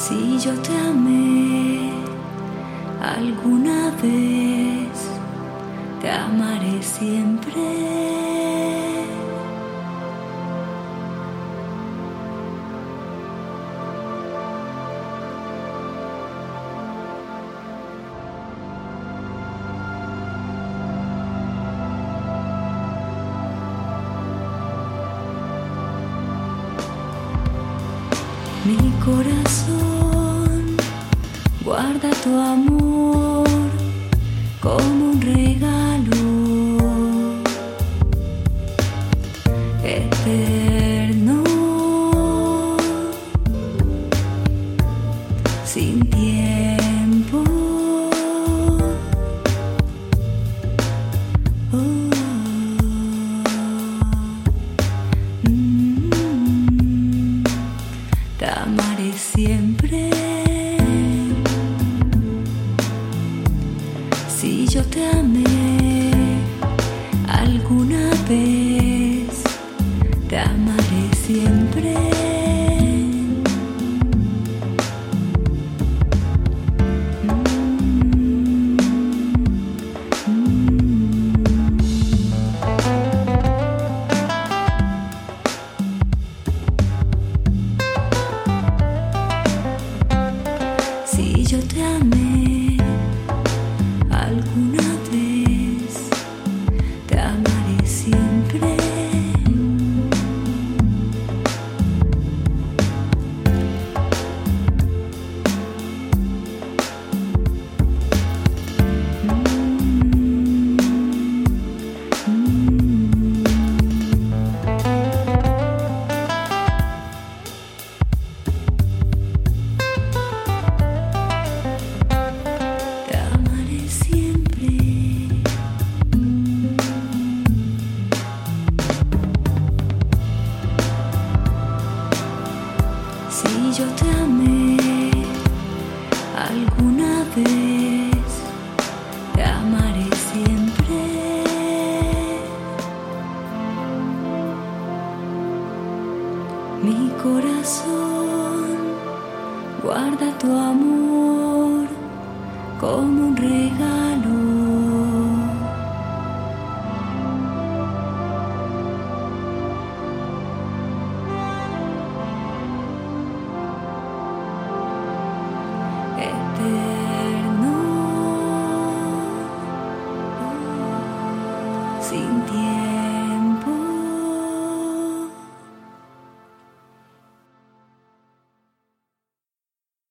Si yo te amé alguna vez, te amaré siempre. Mi corazón guarda tu amor como un regalo eterno, sin tiempo. Si yo te amé alguna vez, te amaré siempre. Si yo Mi corazón guarda tu amor como un regalo. Eterno, sin.